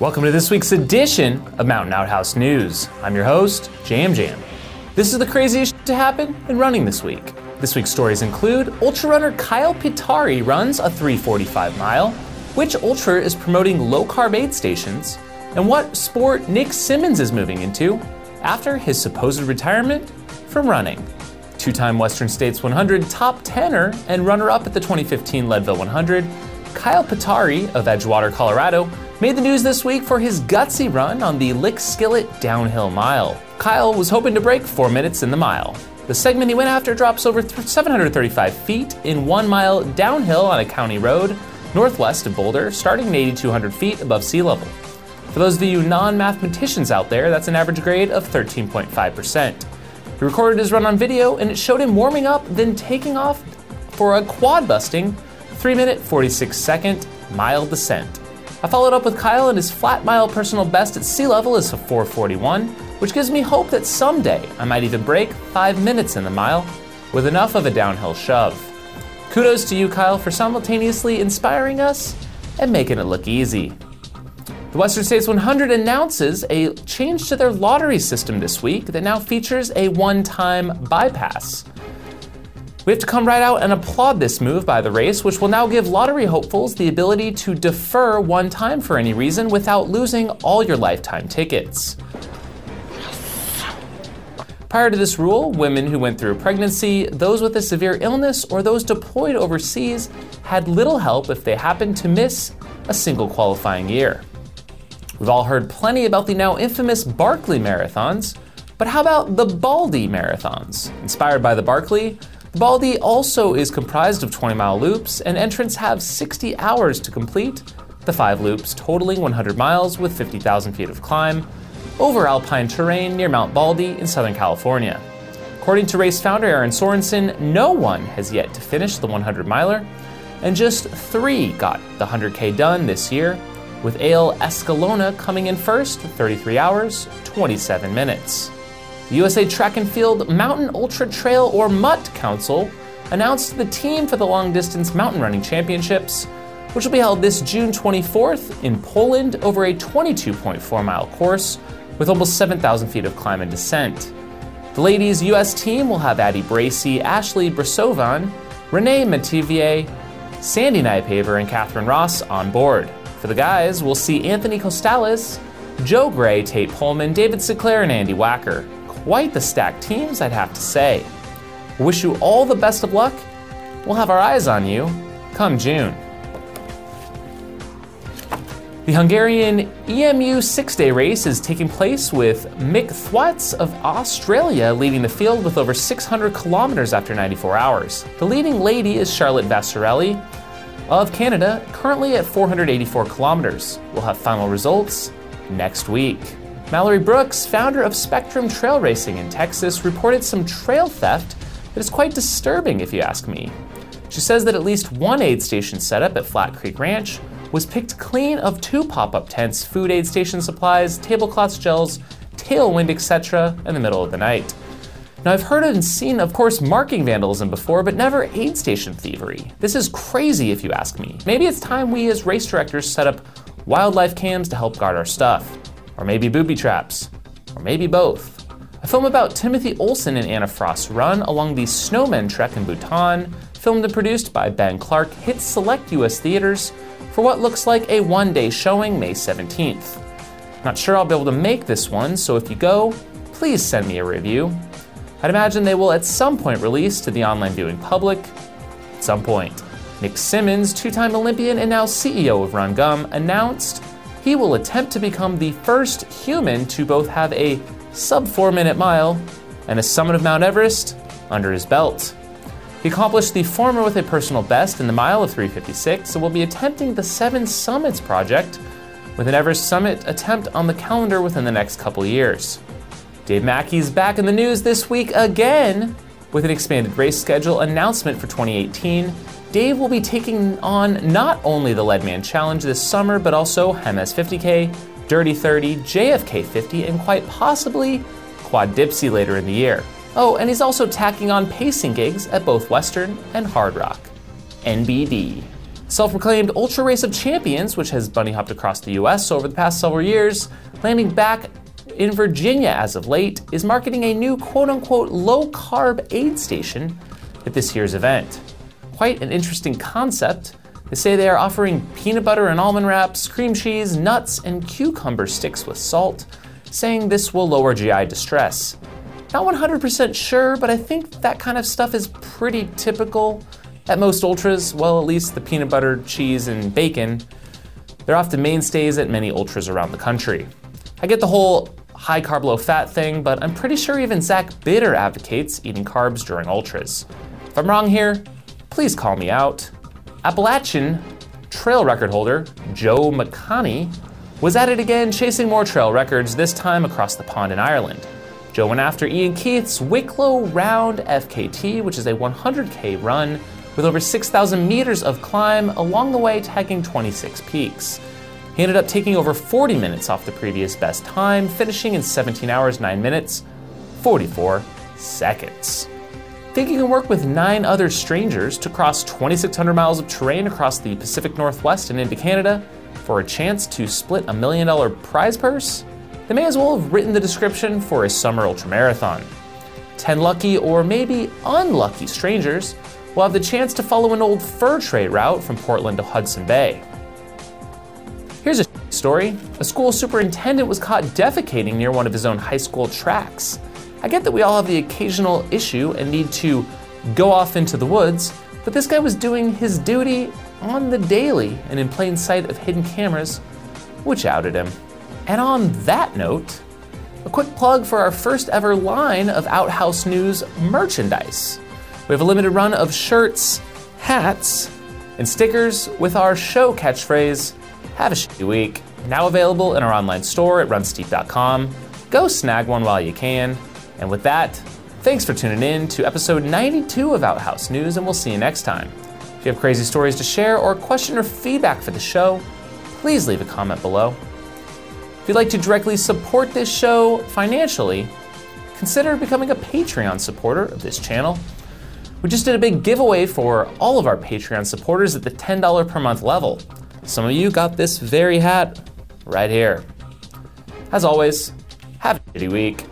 Welcome to this week's edition of Mountain Outhouse News. I'm your host, Jam Jam. This is the craziest to happen in running this week. This week's stories include ultra runner Kyle Pietari runs a 345 mile, which ultra is promoting low carb aid stations, and what sport Nick Symmonds is moving into after his supposed retirement from running. Two time Western States 100 top tenor and runner up at the 2015 Leadville 100, Kyle Pietari of Edgewater, Colorado, made the news this week for his gutsy run on the Lick Skillet downhill mile. Kyle was hoping to break four minutes in the mile. The segment he went after drops over 735 feet in one mile downhill on a county road northwest of Boulder, starting at 8,200 feet above sea level. For those of you non mathematicians out there, that's an average grade of 13.5%. He recorded his run on video and it showed him warming up, then taking off for a quad busting 3 minute 46 second mile descent. I followed up with Kyle and his flat mile personal best at sea level is a 441, which gives me hope that someday I might even break 5 minutes in the mile with enough of a downhill shove. Kudos to you, Kyle, for simultaneously inspiring us and making it look easy. The Western States 100 announces a change to their lottery system this week that now features a one time bypass. We have to come right out and applaud this move by the race, which will now give lottery hopefuls the ability to defer one time for any reason without losing all your lifetime tickets. Prior to this rule, women who went through pregnancy, those with a severe illness, or those deployed overseas had little help if they happened to miss a single qualifying year. We've all heard plenty about the now infamous Barkley marathons, but how about the Baldy marathons? Inspired by the Barkley, Baldy also is comprised of 20 mile loops, and entrants have 60 hours to complete the five loops, totaling 100 miles with 50,000 feet of climb over alpine terrain near Mount Baldy in Southern California. According to race founder Aaron Sorensen, no one has yet to finish the 100 miler, and just three got the 100K done this year, with Ale Escalona coming in first, 33 hours, 27 minutes. USA Track and Field Mountain Ultra Trail or MUT Council announced the team for the long distance mountain running championships, which will be held this June 24th in Poland over a 22.4 mile course with almost 7,000 feet of climb and descent. The ladies' US team will have Addie Bracy, Ashley Brasovan, Renee Metivier, Sandy Nypaver, and Catherine Ross on board. For the guys, we'll see Anthony Costales, Joe Gray, Tayte Pollmann, David Sinclair, and Andy Wacker quite the stacked teams, I'd have to say. Wish you all the best of luck. We'll have our eyes on you come June. The Hungarian EMU six day race is taking place with Mick Thwaites of Australia leading the field with over 600 kilometers after 94 hours. The leading lady is Charlotte Vasarhelyi of Canada, currently at 484 kilometers. We'll have final results next week. Mallory Brooks, founder of Spectrum Trail Racing in Texas, reported some trail theft that is quite disturbing, if you ask me. She says that at least one aid station setup at Flat Creek Ranch was picked clean of two pop up tents, food aid station supplies, tablecloths, gels, tailwind, etc., in the middle of the night. Now, I've heard and seen, of course, marking vandalism before, but never aid station thievery. This is crazy, if you ask me. Maybe it's time we, as race directors, set up wildlife cams to help guard our stuff or maybe booby traps, or maybe both. A film about Timothy Olson and Anna Frost's run along the Snowman Trek in Bhutan, filmed and produced by Ben Clark, hits select US theaters for what looks like a one day showing May 17th. Not sure I'll be able to make this one, so if you go, please send me a review. I'd imagine they will at some point release to the online viewing public. At some point. Nick Symmonds, two time Olympian and now CEO of Run Gum, announced he will attempt to become the first human to both have a sub 4 minute mile and a summit of Mount Everest under his belt. He accomplished the former with a personal best in the mile of 356 and will be attempting the Seven Summits project with an Everest summit attempt on the calendar within the next couple years. Dave Mackey's back in the news this week again with an expanded race schedule announcement for 2018 Dave will be taking on not only the Leadman Challenge this summer, but also MS 50K, Dirty 30, JFK 50, and quite possibly Quad Dipsea later in the year. Oh, and he's also tacking on pacing gigs at both Western and Hard Rock. NBD. Self proclaimed Ultra Race of Champions, which has bunny hopped across the US over the past several years, landing back in Virginia as of late, is marketing a new quote unquote low carb aid station at this year's event. Quite an interesting concept. They say they are offering peanut butter and almond wraps, cream cheese, nuts, and cucumber sticks with salt, saying this will lower GI distress. Not 100% sure, but I think that kind of stuff is pretty typical at most ultras. Well, at least the peanut butter, cheese, and bacon. They're often mainstays at many ultras around the country. I get the whole high carb, low fat thing, but I'm pretty sure even Zach Bitter advocates eating carbs during ultras. If I'm wrong here, please call me out. Appalachian trail record holder Joe McConaughy was at it again, chasing more trail records, this time across the pond in Ireland. Joe went after Ian Keith's Wicklow Round FKT, which is a 100k run with over 6,000 meters of climb, along the way tagging 26 peaks. He ended up taking over 40 minutes off the previous best time, finishing in 17 hours, 9 minutes, 44 seconds. Think you can work with nine other strangers to cross 2,600 miles of terrain across the Pacific Northwest and into Canada for a chance to split a million dollar prize purse? They may as well have written the description for a summer ultramarathon. 10 lucky or maybe unlucky strangers will have the chance to follow an old fur trade route from Portland to Hudson Bay. Here's a story. A school superintendent was caught defecating near one of his own high school tracks. I get that we all have the occasional issue and need to go off into the woods, but this guy was doing his duty on the daily and in plain sight of hidden cameras, which outed him. And on that note, a quick plug for our first ever line of Outhouse News merchandise. We have a limited run of shirts, hats, and stickers with our show catchphrase, Have a shitty week, now available in our online store at runsteep.com. Go snag one while you can. And with that, thanks for tuning in to episode 92 of Outhouse News, and we'll see you next time. If you have crazy stories to share or question or feedback for the show, please leave a comment below. If you'd like to directly support this show financially, consider becoming a Patreon supporter of this channel. We just did a big giveaway for all of our Patreon supporters at the $10 per month level. Some of you got this very hat right here. As always, have a shitty week.